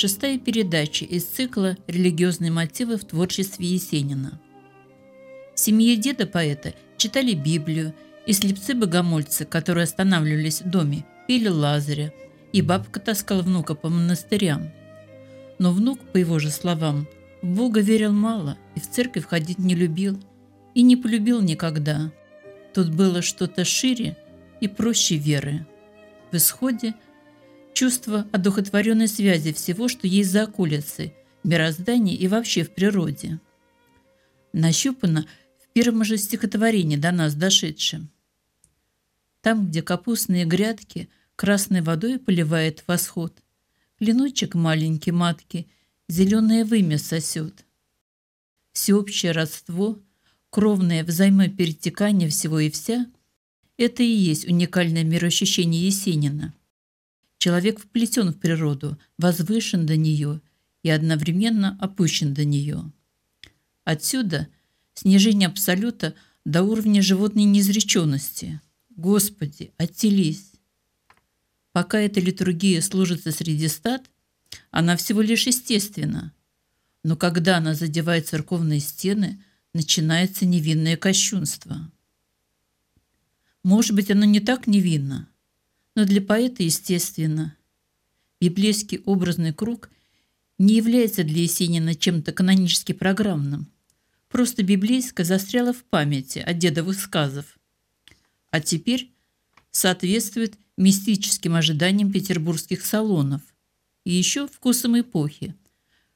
Шестая передача из цикла «Религиозные мотивы в творчестве Есенина». В семье деда поэта читали Библию, и слепцы-богомольцы, которые останавливались в доме, пили Лазаря, и бабка таскала внука по монастырям. Но внук, по его же словам, в Бога верил мало и в церковь ходить не любил, и не полюбил никогда. Тут было что-то шире и проще веры. В исходе – чувство одухотворенной связи всего, что есть за околицей, мироздании и вообще в природе. Нащупано в первом же стихотворении до нас дошедшем. Там, где капустные грядки красной водой поливает восход, клиночек маленький матки зеленое вымя сосет. Всеобщее родство, кровное взаимоперетекание всего и вся – это и есть уникальное мироощущение Есенина. Человек вплетен в природу, возвышен до нее и одновременно опущен до нее. Отсюда снижение абсолюта до уровня животной неизреченности. Господи, оттелись! Пока эта литургия служится среди стад, она всего лишь естественна. Но когда она задевает церковные стены, начинается невинное кощунство. Может быть, оно не так невинно, но для поэта естественно. Библейский образный круг не является для Есенина чем-то канонически программным. Просто библейское застряло в памяти от дедовых сказов. А теперь соответствует мистическим ожиданиям петербургских салонов и еще вкусам эпохи,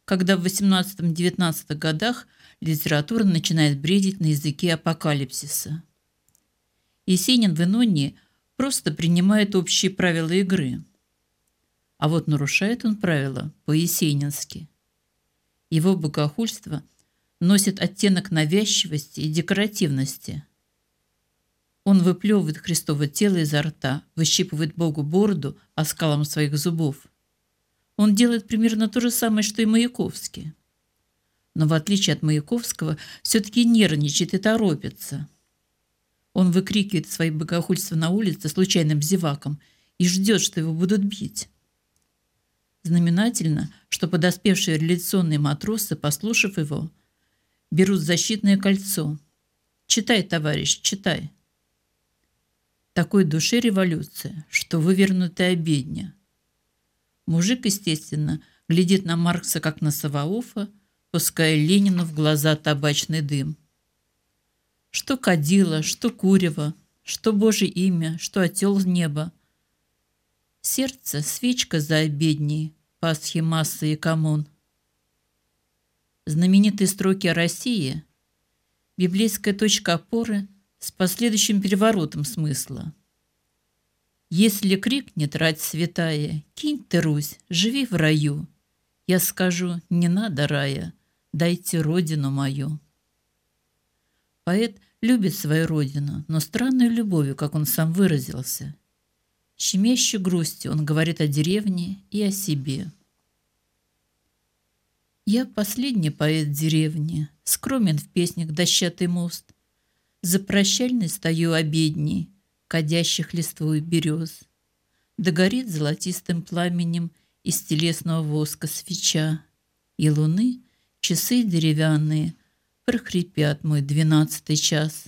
когда в 18-19 годах литература начинает бредить на языке апокалипсиса. Есенин в «Инонии» просто принимает общие правила игры. А вот нарушает он правила по-есенински. Его богохульство носит оттенок навязчивости и декоративности. Он выплевывает Христово тело изо рта, выщипывает Богу бороду оскалом своих зубов. Он делает примерно то же самое, что и Маяковский. Но в отличие от Маяковского, все-таки нервничает и торопится – он выкрикивает свои богохульства на улице случайным зеваком и ждет, что его будут бить. Знаменательно, что подоспевшие реляционные матросы, послушав его, берут защитное кольцо. «Читай, товарищ, читай». Такой душе революция, что вывернутая бедня. Мужик, естественно, глядит на Маркса как на Саваофа, пуская Ленину в глаза табачный дым – что кадила, что курево, что Божье имя, что отел неба. Сердце — свечка за обедней, Пасхи, массы и коммун. Знаменитые строки о России — библейская точка опоры с последующим переворотом смысла. Если крикнет рать святая, кинь ты, Русь, живи в раю. Я скажу, не надо рая, дайте родину мою. Поэт любит свою родину, но странной любовью, как он сам выразился. Щемящей грустью он говорит о деревне и о себе. Я последний поэт деревни, скромен в песнях дощатый мост. За прощальной стою обедней, кадящих листвой берез. Да горит золотистым пламенем из телесного воска свеча, И луны часы деревянные прохрипят мой двенадцатый час.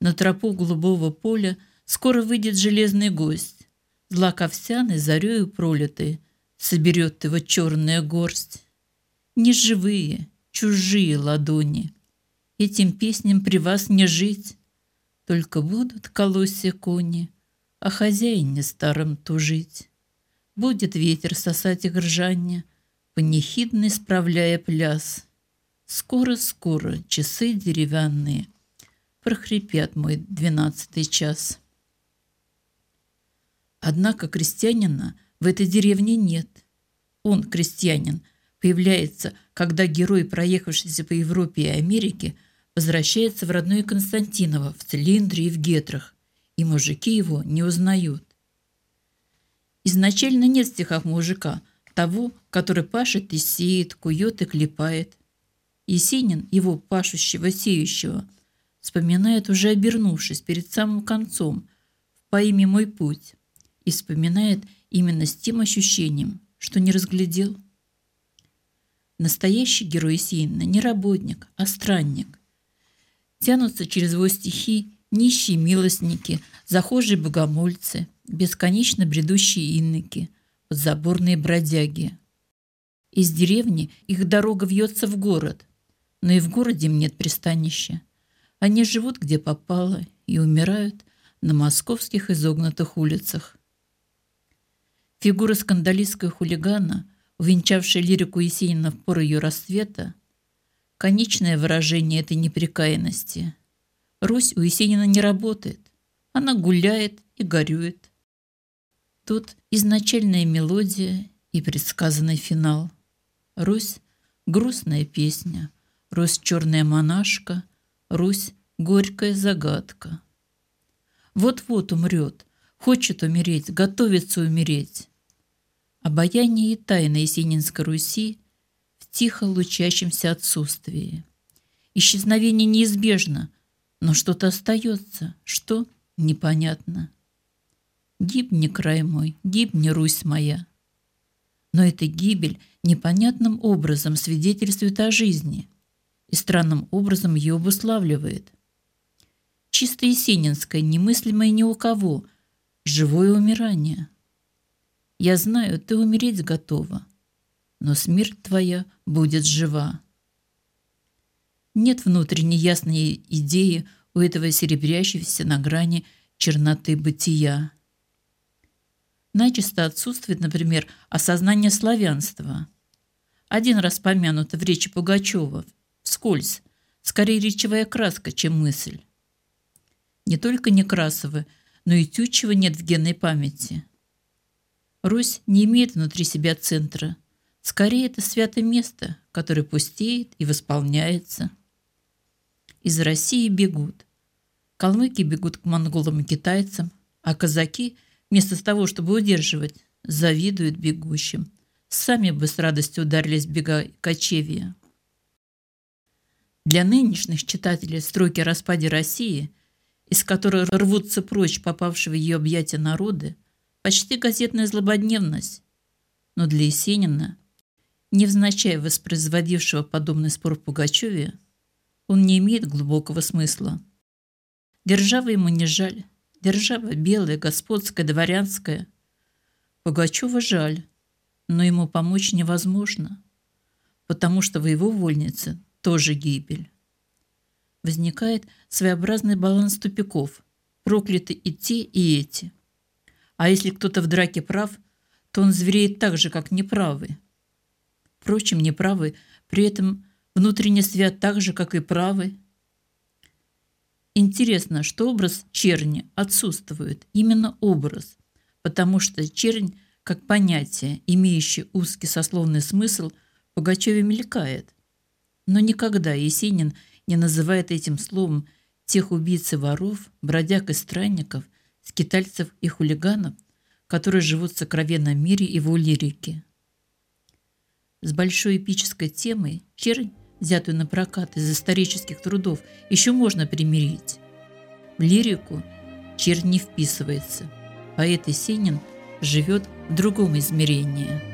На тропу голубого поля скоро выйдет железный гость, Злак овсяный зарею пролитый соберет его черная горсть. Не живые, чужие ладони, этим песням при вас не жить, Только будут колосья кони, а хозяине старым тужить. Будет ветер сосать их ржанье, панихидный справляя пляс — Скоро-скоро часы деревянные прохрипят мой двенадцатый час. Однако крестьянина в этой деревне нет. Он, крестьянин, появляется, когда герой, проехавшийся по Европе и Америке, возвращается в родное Константиново в цилиндре и в гетрах, и мужики его не узнают. Изначально нет в стихах мужика, того, который пашет и сеет, кует и клепает. Есенин, его пашущего, сеющего, вспоминает уже обернувшись перед самым концом в поэме «Мой путь» и вспоминает именно с тем ощущением, что не разглядел. Настоящий герой Есенина не работник, а странник. Тянутся через его стихи нищие милостники, захожие богомольцы, бесконечно бредущие инноки, подзаборные бродяги. Из деревни их дорога вьется в город, но и в городе им нет пристанища. Они живут где попало и умирают на московских изогнутых улицах. Фигура скандалистского хулигана, увенчавшая лирику Есенина в пору ее расцвета, конечное выражение этой непрекаянности. Русь у Есенина не работает. Она гуляет и горюет. Тут изначальная мелодия и предсказанный финал. Русь – грустная песня, Русь – черная монашка, Русь – горькая загадка. Вот-вот умрет, хочет умереть, готовится умереть. Обаяние и тайна Есенинской Руси в тихо лучащемся отсутствии. Исчезновение неизбежно, но что-то остается, что – непонятно. Гибни, край мой, гибни, Русь моя. Но эта гибель непонятным образом свидетельствует о жизни и странным образом ее обуславливает. Чисто есенинское, немыслимое ни у кого, живое умирание. Я знаю, ты умереть готова, но смерть твоя будет жива. Нет внутренней ясной идеи у этого серебрящегося на грани черноты бытия начисто отсутствует, например, осознание славянства. Один раз помянуто в речи Пугачева, вскользь, скорее речевая краска, чем мысль. Не только Некрасова, но и Тютчева нет в генной памяти. Русь не имеет внутри себя центра. Скорее, это святое место, которое пустеет и восполняется. Из России бегут. Калмыки бегут к монголам и китайцам, а казаки – вместо того, чтобы удерживать, завидуют бегущим. Сами бы с радостью ударились в бега кочевья. Для нынешних читателей строки о распаде России, из которой рвутся прочь попавшие в ее объятия народы, почти газетная злободневность. Но для Есенина, невзначай воспроизводившего подобный спор в Пугачеве, он не имеет глубокого смысла. Держава ему не жаль, Держава белая, господская, дворянская. Пугачева жаль, но ему помочь невозможно, потому что в его вольнице тоже гибель. Возникает своеобразный баланс тупиков. Прокляты и те, и эти. А если кто-то в драке прав, то он звереет так же, как неправый. Впрочем, неправый при этом внутренне свят так же, как и правый. Интересно, что образ черни отсутствует, именно образ, потому что чернь, как понятие, имеющее узкий сословный смысл, в Пугачеве мелькает. Но никогда Есенин не называет этим словом тех убийц и воров, бродяг и странников, скитальцев и хулиганов, которые живут в сокровенном мире его лирики. С большой эпической темой чернь взятую на прокат из исторических трудов, еще можно примирить. В лирику чернь не вписывается. Поэт Есенин живет в другом измерении –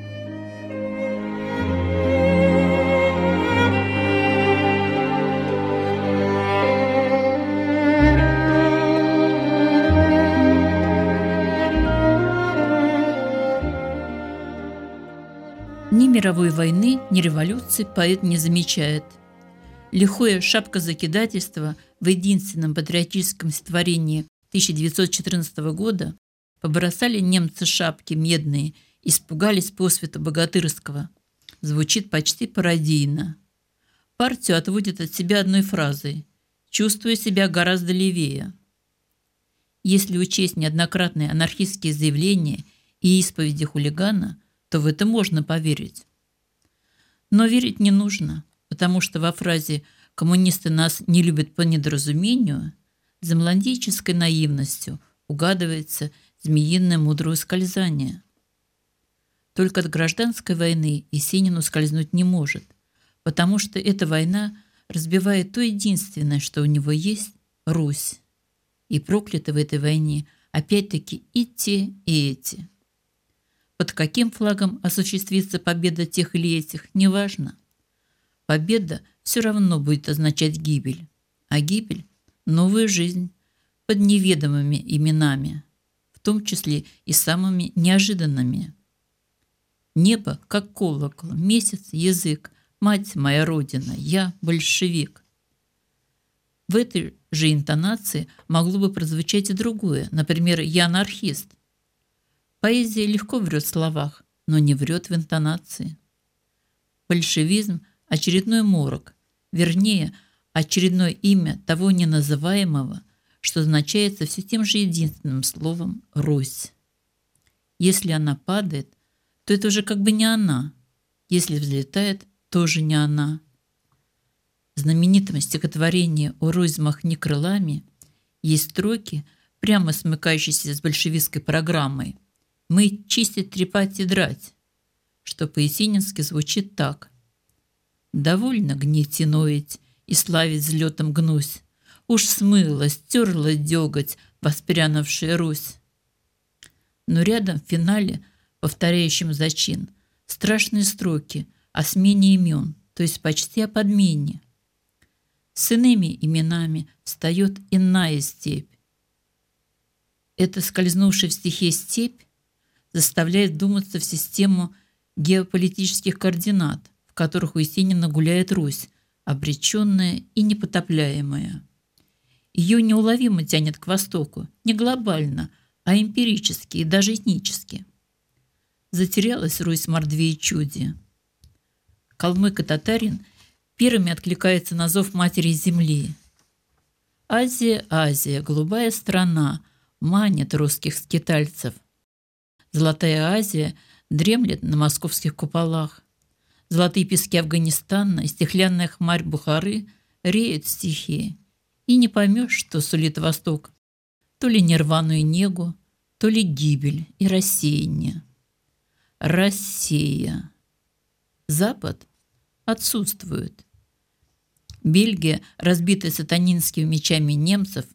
мировой войны, ни революции поэт не замечает. Лихое шапкозакидательство в единственном патриотическом створении 1914 года побросали немцы шапки медные, испугались посвята богатырского. Звучит почти пародийно. Партию отводит от себя одной фразой «чувствую себя гораздо левее». Если учесть неоднократные анархистские заявления и исповеди хулигана, то в это можно поверить. Но верить не нужно, потому что во фразе «коммунисты нас не любят по недоразумению» за младенческой наивностью угадывается змеиное мудрое скользание. Только от гражданской войны Есенин ускользнуть не может, потому что эта война разбивает то единственное, что у него есть – Русь. И прокляты в этой войне опять-таки и те, и эти. Под каким флагом осуществится победа тех или этих, неважно. Победа все равно будет означать гибель, а гибель – новую жизнь под неведомыми именами, в том числе и самыми неожиданными. Небо, как колокол, месяц, язык, мать моя родина, я большевик. В этой же интонации могло бы прозвучать и другое, например, «я анархист». Поэзия легко врет в словах, но не врет в интонации. Большевизм – очередной морок, вернее, очередное имя того неназываемого, что означается все тем же единственным словом «Русь». Если она падает, то это уже как бы не она. Если взлетает, тоже не она. В знаменитом стихотворении «О Русь махни крылами» есть строки, прямо смыкающиеся с большевистской программой – мы чистить, трепать и драть, что по-есенински звучит так. Довольно гнить и ноить, и славить взлетом гнусь. Уж смыла, стерла деготь, воспрянувшая Русь. Но рядом в финале, повторяющем зачин, страшные строки о смене имен, то есть почти о подмене. С иными именами встает иная степь. Это скользнувшая в стихе степь заставляет думаться в систему геополитических координат, в которых у Есенина гуляет Русь, обреченная и непотопляемая. Ее неуловимо тянет к востоку, не глобально, а эмпирически и даже этнически. Затерялась Русь мордве и чуде. Калмык и татарин первыми откликаются на зов матери земли. Азия, Азия, голубая страна, манит русских скитальцев – Золотая Азия дремлет на московских куполах. Золотые пески Афганистана и стеклянная хмарь Бухары реют стихии. И не поймешь, что сулит Восток. То ли нирваную негу, то ли гибель и рассеяние. Россия. Запад отсутствует. Бельгия, разбитая сатанинскими мечами немцев,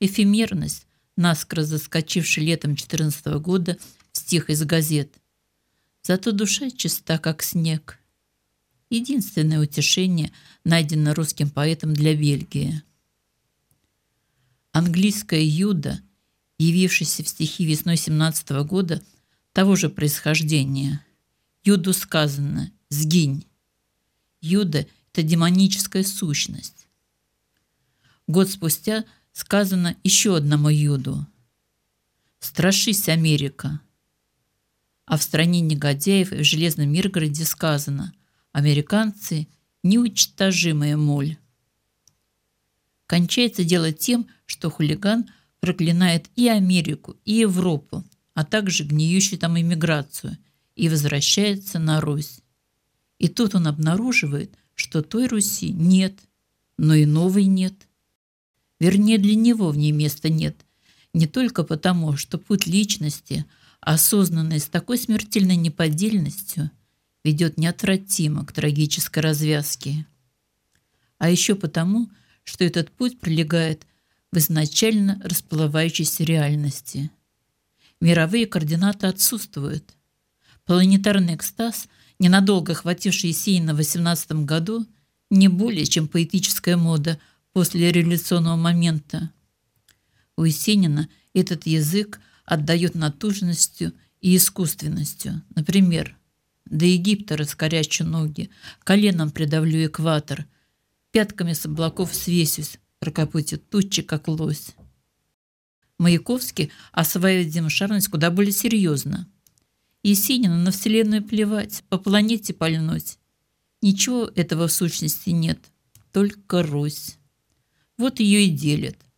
эфемерность, наскоро заскочивший летом 14 года стих из газет. Зато душа чиста, как снег. Единственное утешение найдено русским поэтом для Бельгии. Английская Юда, явившаяся в стихи весной 17 года, того же происхождения. Юду сказано «сгинь». Юда – это демоническая сущность. Год спустя сказано еще одному Юду. «Страшись, Америка!» А в стране негодяев и в Железном Миргороде сказано «Американцы – неуничтожимая моль». Кончается дело тем, что хулиган проклинает и Америку, и Европу, а также гниющую там иммиграцию, и возвращается на Русь. И тут он обнаруживает, что той Руси нет, но и новой нет. Вернее, для него в ней места нет, не только потому, что путь личности – осознанный с такой смертельной неподдельностью, ведет неотвратимо к трагической развязке. А еще потому, что этот путь пролегает в изначально расплывающейся реальности. Мировые координаты отсутствуют. Планетарный экстаз, ненадолго охвативший Есенина в 18 году, не более чем поэтическая мода после революционного момента. У Есенина этот язык – отдает натужностью и искусственностью. Например, до Египта раскорячу ноги, коленом придавлю экватор, пятками с облаков свесюсь, прокопытит тучи, как лось. Маяковский осваивает земшарность куда более серьезно. Есенину на Вселенную плевать, по планете пальнуть. Ничего этого в сущности нет, только Русь. Вот ее и делят –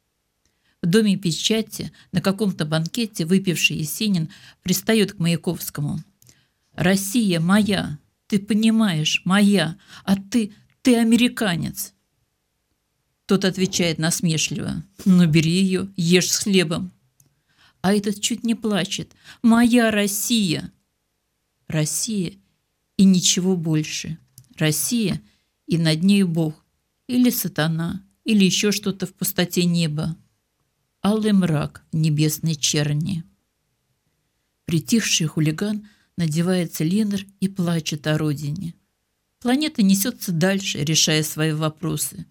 в доме печати на каком-то банкете выпивший Есенин пристает к Маяковскому. «Россия моя, ты понимаешь, моя, а ты, ты американец». Тот отвечает насмешливо. «Ну, бери ее, ешь с хлебом». А этот чуть не плачет. «Моя Россия!» Россия и ничего больше. Россия и над нею Бог. Или сатана, или еще что-то в пустоте неба алый мрак небесной черни. Притихший хулиган Надевается линер и плачет о родине. Планета несется дальше, решая свои вопросы,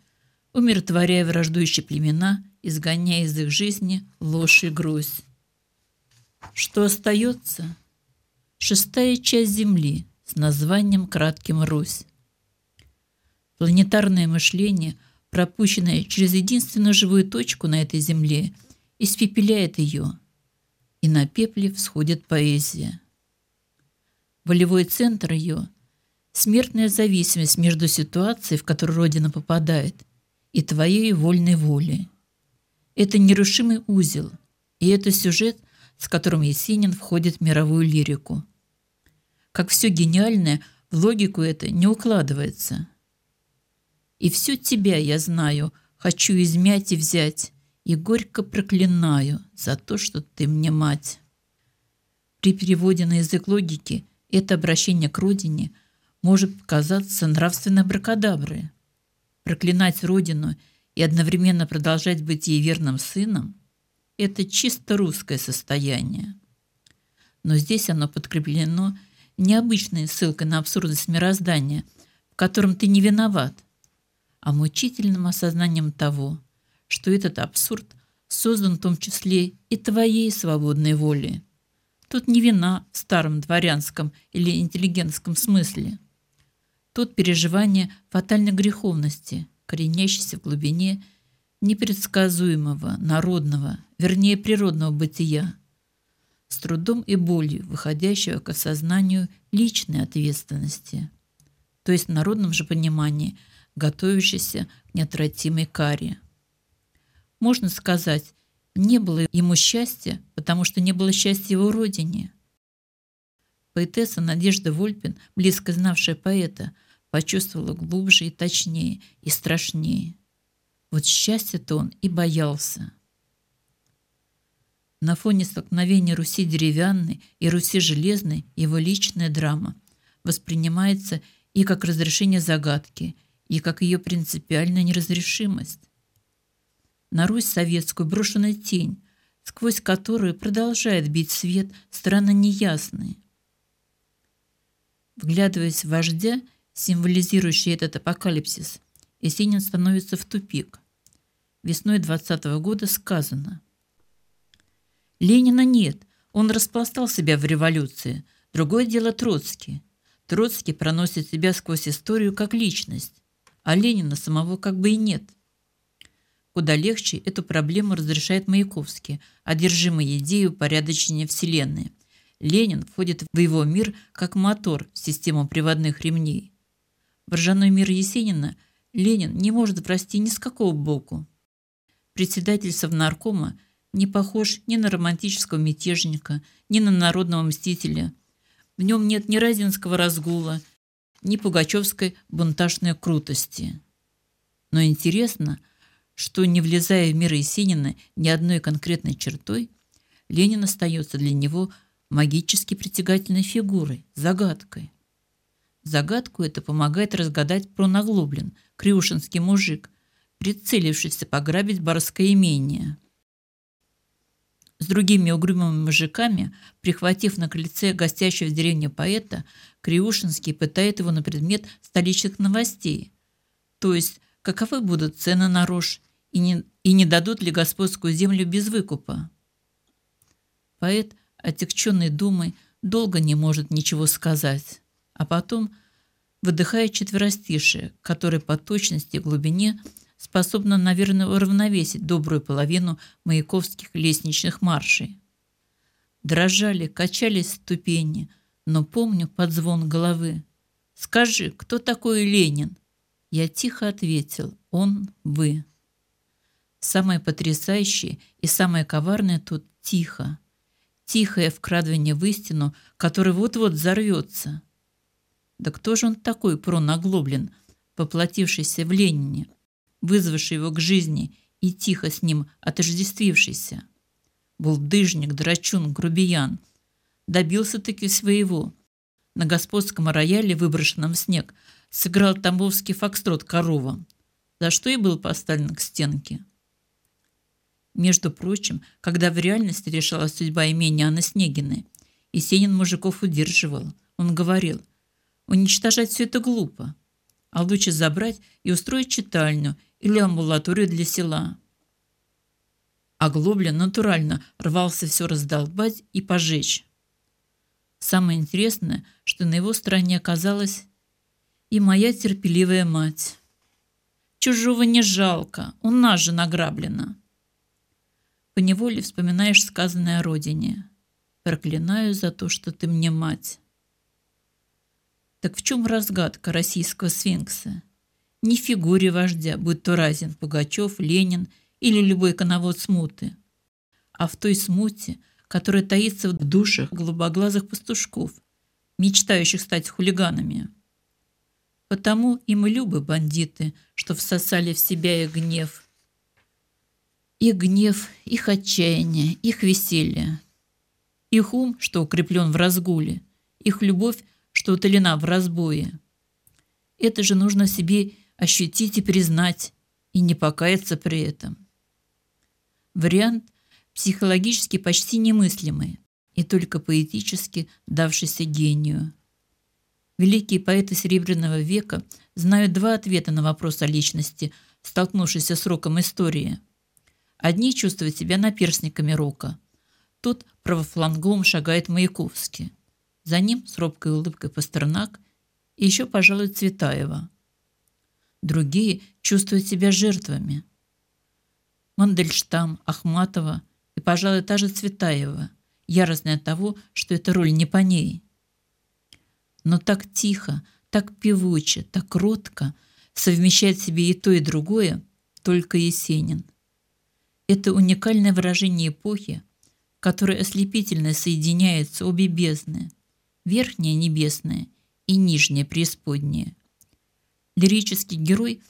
умиротворяя враждующие племена, изгоняя из их жизни ложь и грусть. Что остается? Шестая часть Земли с названием кратким Русь. Планетарное мышление, пропущенное через единственную живую точку на этой Земле, испепеляет ее, и на пепле всходит поэзия. Волевой центр ее – смертная зависимость между ситуацией, в которую Родина попадает, и твоей вольной волей. Это нерушимый узел, и это сюжет – с которым Есенин входит в мировую лирику. Как все гениальное, в логику это не укладывается. И всю тебя я знаю, хочу измять и взять, и горько проклинаю за то, что ты мне мать. При переводе на язык логики это обращение к родине может показаться нравственно бракодаброй. Проклинать родину и одновременно продолжать быть ей верным сыном – это чисто русское состояние. Но здесь оно подкреплено необычной ссылкой на абсурдность мироздания, в котором ты не виноват, а мучительным осознанием того, что этот абсурд создан в том числе и твоей свободной волей. Тут не вина в старом дворянском или интеллигентском смысле. Тут переживание фатальной греховности, коренящейся в глубине непредсказуемого, народного, вернее природного бытия, с трудом и болью выходящего к осознанию личной ответственности, то есть в народном же понимании готовящейся к неотвратимой каре. Можно сказать, не было ему счастья, потому что не было счастья его родине. Поэтесса Надежда Вольпин, близко знавшая поэта, почувствовала глубже и точнее, и страшнее – вот счастья-то он и боялся. На фоне столкновения Руси деревянной и Руси железной его личная драма воспринимается и как разрешение загадки, и как ее принципиальная неразрешимость. На Русь советскую брошена тень, сквозь которую продолжает бить свет странно неясный. Вглядываясь в вождя, символизирующий этот апокалипсис, Есенин становится в тупик весной 20 -го года сказано. Ленина нет, он распластал себя в революции. Другое дело Троцкий. Троцкий проносит себя сквозь историю как личность, а Ленина самого как бы и нет. Куда легче эту проблему разрешает Маяковский, одержимый идеей упорядочения Вселенной. Ленин входит в его мир как мотор в систему приводных ремней. В ржаной мир Есенина Ленин не может прости ни с какого боку председатель Совнаркома не похож ни на романтического мятежника, ни на народного мстителя. В нем нет ни разинского разгула, ни пугачевской бунтажной крутости. Но интересно, что, не влезая в мир Есенина ни одной конкретной чертой, Ленин остается для него магически притягательной фигурой, загадкой. Загадку это помогает разгадать пронаглоблен, крюшинский мужик, прицелившийся пограбить барское имение. С другими угрюмыми мужиками, прихватив на крыльце гостящего в деревне поэта, Криушинский пытает его на предмет столичных новостей, то есть каковы будут цены на рожь и не, и не дадут ли господскую землю без выкупа. Поэт, отягченный думой, долго не может ничего сказать, а потом выдыхает четверостишие, которое по точности и глубине – способна, наверное, уравновесить добрую половину маяковских лестничных маршей. Дрожали, качались ступени, но помню под звон головы. «Скажи, кто такой Ленин?» Я тихо ответил «Он, вы». Самое потрясающее и самое коварное тут тихо. Тихое вкрадывание в истину, который вот-вот взорвется. Да кто же он такой пронаглоблен, поплатившийся в Ленине? Вызвавший его к жизни и тихо с ним отождествившийся. Булдыжник, драчун, грубиян. Добился-таки своего. На господском рояле, выброшенном в снег, сыграл тамбовский фокстрот корова, за что и был поставлен к стенке. Между прочим, когда в реальности решалась судьба имения Анны Снегиной, Есенин мужиков удерживал. Он говорил, уничтожать все это глупо, а лучше забрать и устроить читальню или амбулаторию для села. А Глобля натурально рвался все раздолбать и пожечь. Самое интересное, что на его стороне оказалась и моя терпеливая мать. Чужого не жалко, у нас же награблено. Поневоле вспоминаешь сказанное о родине. Проклинаю за то, что ты мне мать. Так в чем разгадка российского сфинкса? В фигуре вождя, будь то Разин, Пугачев, Ленин или любой коновод смуты, а в той смуте, которая таится в душах голубоглазых пастушков, мечтающих стать хулиганами. Потому им и любы бандиты, что всосали в себя их гнев. Их гнев, их отчаяние, их веселье. Их ум, что укреплен в разгуле, их любовь, что утолена в разбое. Это же нужно себе ощутить и признать, и не покаяться при этом. Вариант психологически почти немыслимый и только поэтически давшийся гению. Великие поэты Серебряного века знают два ответа на вопрос о личности, столкнувшейся с роком истории. Одни чувствуют себя наперсниками рока. Тут правофлангом шагает Маяковский. За ним с робкой улыбкой Пастернак и еще, пожалуй, Цветаева. Другие чувствуют себя жертвами. Мандельштам, Ахматова и, пожалуй, та же Цветаева, яростная от того, что эта роль не по ней – но так тихо, так певуче, так кротко совмещает в себе и то, и другое только Есенин. Это уникальное выражение эпохи, в которой ослепительно соединяются обе бездны – верхняя небесная и нижняя преисподняя. Лирический герой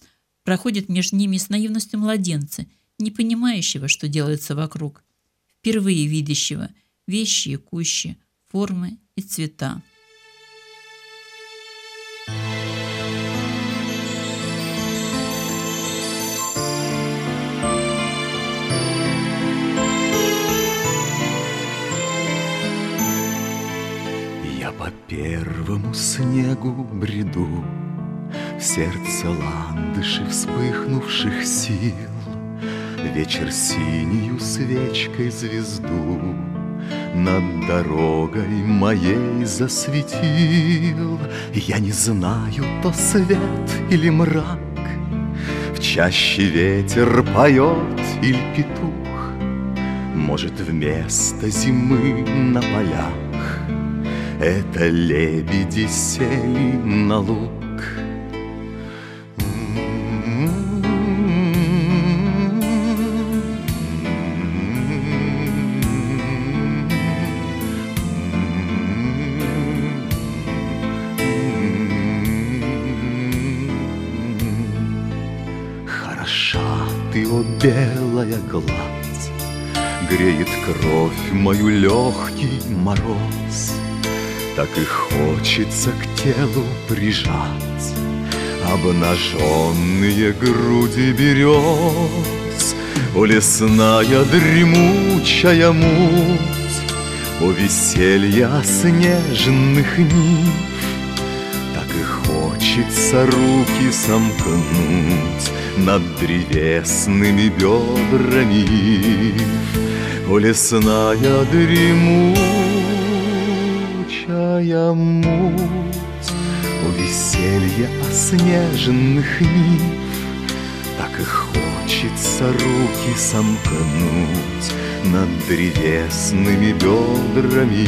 проходит между ними с наивностью младенца, не понимающего, что делается вокруг, впервые видящего вещи и кущи, формы и цвета. первому снегу бреду, сердце ландыши вспыхнувших сил, Вечер синюю свечкой звезду Над дорогой моей засветил. Я не знаю, то свет или мрак, В чаще ветер поет или петух, Может, вместо зимы на полях это лебеди сели на луг. Кровь мою легкий мороз. Так и хочется к телу прижать Обнаженные груди берез О лесная дремучая муть О веселья снежных нив. Так и хочется руки сомкнуть Над древесными бедрами О лесная дремучая муть У веселья оснеженных нив. Так и хочется руки сомкнуть Над древесными бедрами